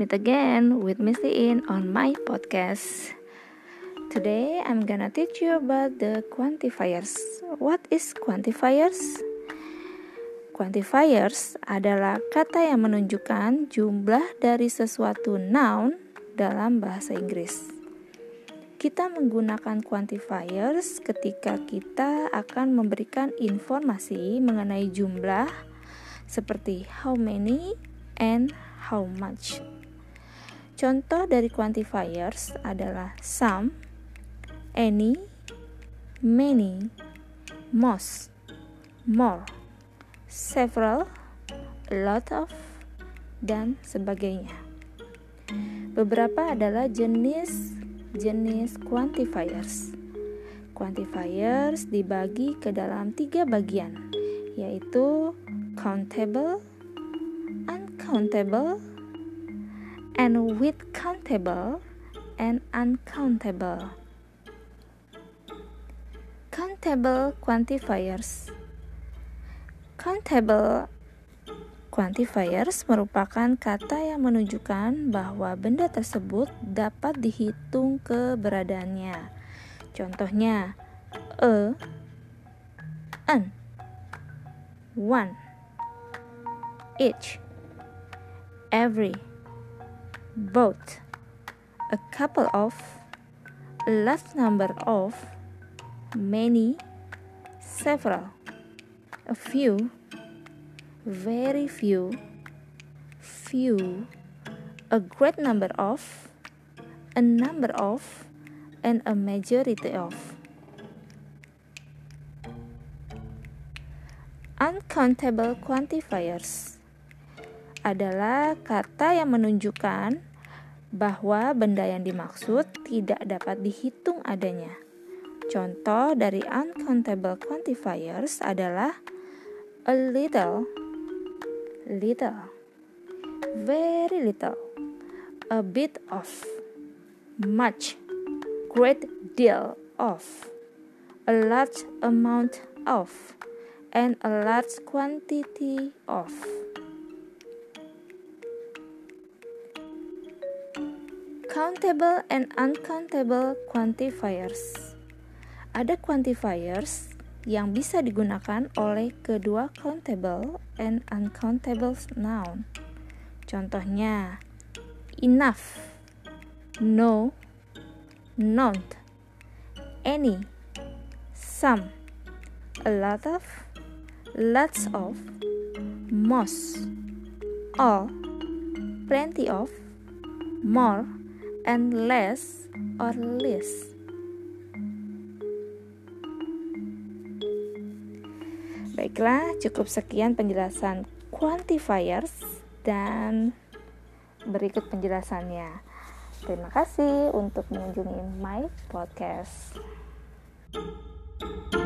meet again with Misty In on my podcast. Today I'm gonna teach you about the quantifiers. What is quantifiers? Quantifiers adalah kata yang menunjukkan jumlah dari sesuatu noun dalam bahasa Inggris. Kita menggunakan quantifiers ketika kita akan memberikan informasi mengenai jumlah seperti how many and how much. Contoh dari quantifiers adalah some, any, many, most, more, several, a lot of, dan sebagainya. Beberapa adalah jenis-jenis quantifiers. Quantifiers dibagi ke dalam tiga bagian, yaitu countable, uncountable, and with countable and uncountable. Countable quantifiers. Countable quantifiers merupakan kata yang menunjukkan bahwa benda tersebut dapat dihitung keberadaannya. Contohnya, a, an, one each, every, both, a couple of, a large number of, many, several, a few, very few, few, a great number of, a number of, and a majority of. Uncountable quantifiers adalah kata yang menunjukkan bahwa benda yang dimaksud tidak dapat dihitung adanya. Contoh dari uncountable quantifiers adalah a little, little, very little, a bit of, much, great deal of, a large amount of, and a large quantity of. Countable and uncountable quantifiers. Ada quantifiers yang bisa digunakan oleh kedua countable and uncountable noun. Contohnya, enough, no, not, any, some, a lot of, lots of, most, all, plenty of, more, and less or less. Baiklah, cukup sekian penjelasan quantifiers dan berikut penjelasannya. Terima kasih untuk mengunjungi my podcast. thank you